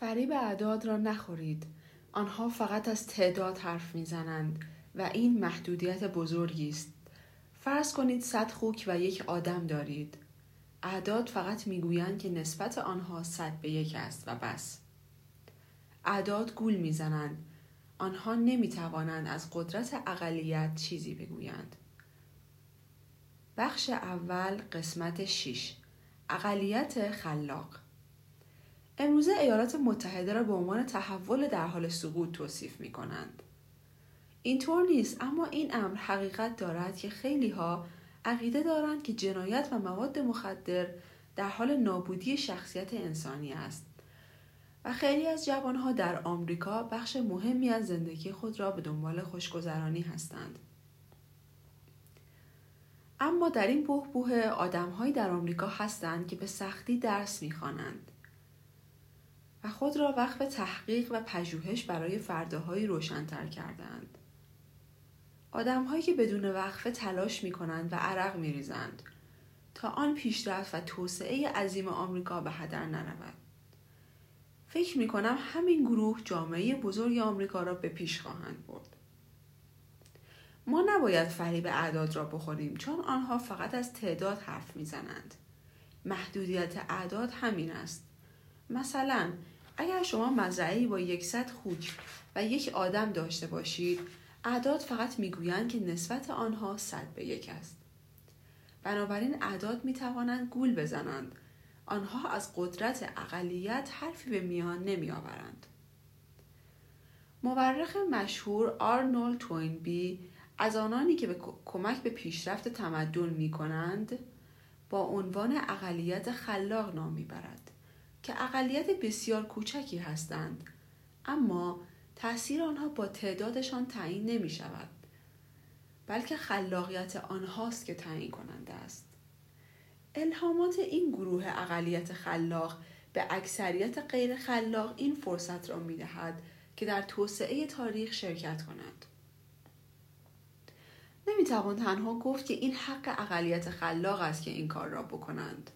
فریب اعداد را نخورید. آنها فقط از تعداد حرف می‌زنند و این محدودیت بزرگی است. فرض کنید صد خوک و یک آدم دارید. اعداد فقط می‌گویند که نسبت آنها صد به یک است و بس. اعداد گول می‌زنند. آنها نمی‌توانند از قدرت اقلیت چیزی بگویند. بخش اول قسمت 6 اقلیت خلاق. امروزه ایالات متحده را به عنوان تحول در حال سقوط توصیف می کنند. اینطور نیست اما این امر حقیقت دارد که خیلی ها عقیده دارند که جنایت و مواد مخدر در حال نابودی شخصیت انسانی است و خیلی از جوانها در آمریکا بخش مهمی از زندگی خود را به دنبال خوشگذرانی هستند. اما در این بهبوه آدمهایی در آمریکا هستند که به سختی درس می‌خوانند و خود را وقف تحقیق و پژوهش برای فرداهایی روشنتر کردند. آدمهایی که بدون وقفه تلاش می کنند و عرق می ریزند تا آن پیشرفت و توسعه عظیم آمریکا به هدر نرود. فکر می کنم همین گروه جامعه بزرگ آمریکا را به پیش خواهند برد. ما نباید فریب اعداد را بخوریم چون آنها فقط از تعداد حرف می‌زنند. محدودیت اعداد همین است. مثلا اگر شما مزرعه با یکصد خوک و یک آدم داشته باشید اعداد فقط می‌گویند که نسبت آنها صد به یک است. بنابراین اعداد می‌توانند گول بزنند. آنها از قدرت اقلیت حرفی به میان نمیآورند. مورخ مشهور آرنولد توینبی از آنانی که به کمک به پیشرفت تمدن می کنند با عنوان اقلیت خلاق نام می‌برد. که اقلیت بسیار کوچکی هستند اما تاثیر آنها با تعدادشان تعیین نمی شود بلکه خلاقیت آنهاست که تعیین کننده است. الهامات این گروه اقلیت خلاق به اکثریت غیر خلاق این فرصت را می دهد که در توسعه تاریخ شرکت کنند نمی توان تنها گفت که این حق اقلیت خلاق است که این کار را بکنند.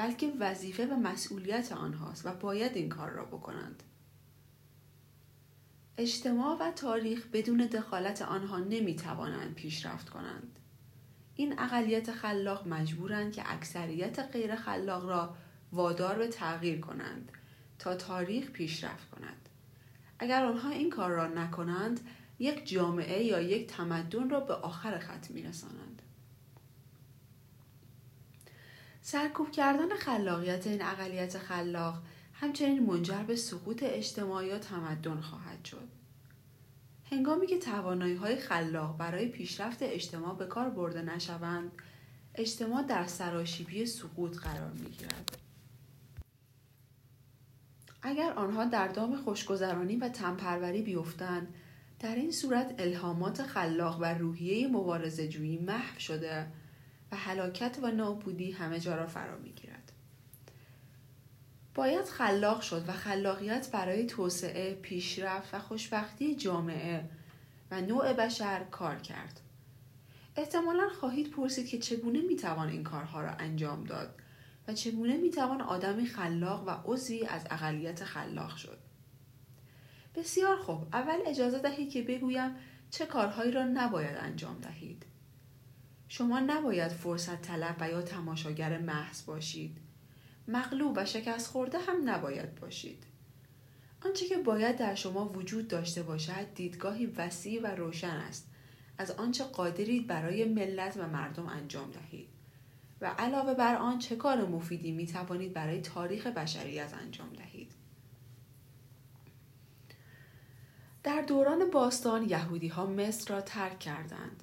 بلکه وظیفه و مسئولیت آنهاست و باید این کار را بکنند. اجتماع و تاریخ بدون دخالت آنها نمی توانند پیشرفت کنند. این اقلیت خلاق مجبورند که اکثریت غیر خلاق را وادار به تغییر کنند تا تاریخ پیشرفت کند. اگر آنها این کار را نکنند یک جامعه یا یک تمدن را به آخر خط می رسانند. سرکوب کردن خلاقیت این اقلیت خلاق همچنین منجر به سقوط اجتماع یا تمدن خواهد شد. هنگامی که توانایی های خلاق برای پیشرفت اجتماع به کار برده نشوند، اجتماع در سراشیبی سقوط قرار می گیرد. اگر آنها در دام خوشگذرانی و تنپروری بیفتند در این صورت الهامات خلاق و روحیه مبارزه جویی محو شده و هلاکت و نابودی همه جا را فرا می‌گیرد. باید خلاق شد و خلاقیت برای توسعه پیشرفت و خوشبختی جامعه و نوع بشر کار کرد. احتمالا خواهید پرسید که چگونه می‌توان این کارها را انجام داد و چگونه می‌توان آدمی خلاق و عضوی از اقلیت خلاق شد. بسیار خوب. اول اجازه دهید که بگویم چه کارهایی را نباید انجام دهید. شما نباید فرصت طلب و یا تماشاگر محض باشید. مغلوب و شکست خورده هم نباید باشید. آنچه که باید در شما وجود داشته باشد دیدگاهی وسیع و روشن است. از آنچه قادرید برای ملت و مردم انجام دهید. و علاوه بر آن چه کار مفیدی می توانید برای تاریخ بشریت انجام دهید؟ در دوران باستان یهودی ها مصر را ترک کردند.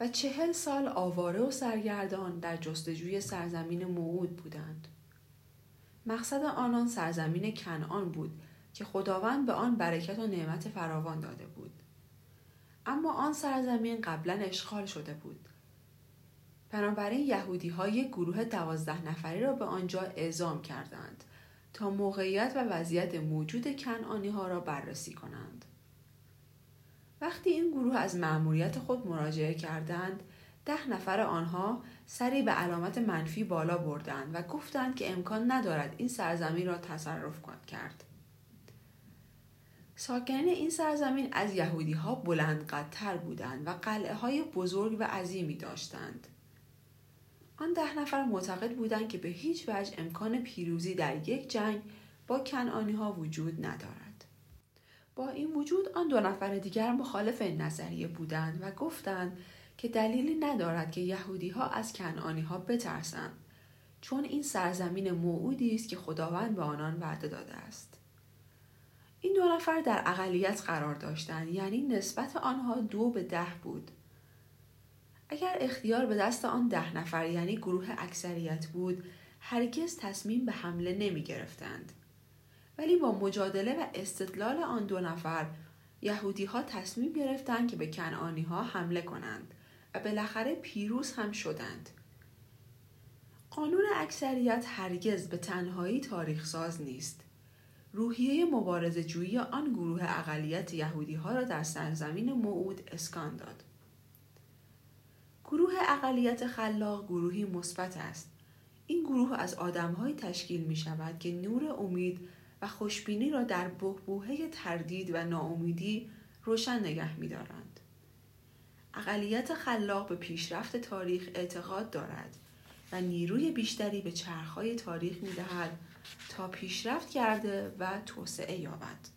و چهل سال آواره و سرگردان در جستجوی سرزمین موعود بودند. مقصد آنان سرزمین کنعان بود که خداوند به آن برکت و نعمت فراوان داده بود. اما آن سرزمین قبلا اشغال شده بود. بنابراین یهودی ها گروه دوازده نفری را به آنجا اعزام کردند تا موقعیت و وضعیت موجود کنعانی ها را بررسی کنند. وقتی این گروه از مأموریت خود مراجعه کردند ده نفر آنها سری به علامت منفی بالا بردند و گفتند که امکان ندارد این سرزمین را تصرف کرد ساکنین این سرزمین از یهودی ها بودند و قلعه های بزرگ و عظیمی داشتند. آن ده نفر معتقد بودند که به هیچ وجه امکان پیروزی در یک جنگ با کنعانی ها وجود ندارد. با این وجود آن دو نفر دیگر مخالف این نظریه بودند و گفتند که دلیلی ندارد که یهودی ها از کنعانی ها بترسند چون این سرزمین موعودی است که خداوند به آنان وعده داده است. این دو نفر در اقلیت قرار داشتند یعنی نسبت آنها دو به ده بود. اگر اختیار به دست آن ده نفر یعنی گروه اکثریت بود هرگز تصمیم به حمله نمی گرفتند. ولی با مجادله و استدلال آن دو نفر یهودی ها تصمیم گرفتند که به کنعانی ها حمله کنند و بالاخره پیروز هم شدند. قانون اکثریت هرگز به تنهایی تاریخ ساز نیست. روحیه مبارز جویی آن گروه اقلیت یهودی ها را در سرزمین موعود اسکان داد. گروه اقلیت خلاق گروهی مثبت است. این گروه از آدمهایی تشکیل می شود که نور امید و خوشبینی را در بهبوهه تردید و ناامیدی روشن نگه می دارند. اقلیت خلاق به پیشرفت تاریخ اعتقاد دارد و نیروی بیشتری به چرخهای تاریخ می دهد تا پیشرفت کرده و توسعه یابد.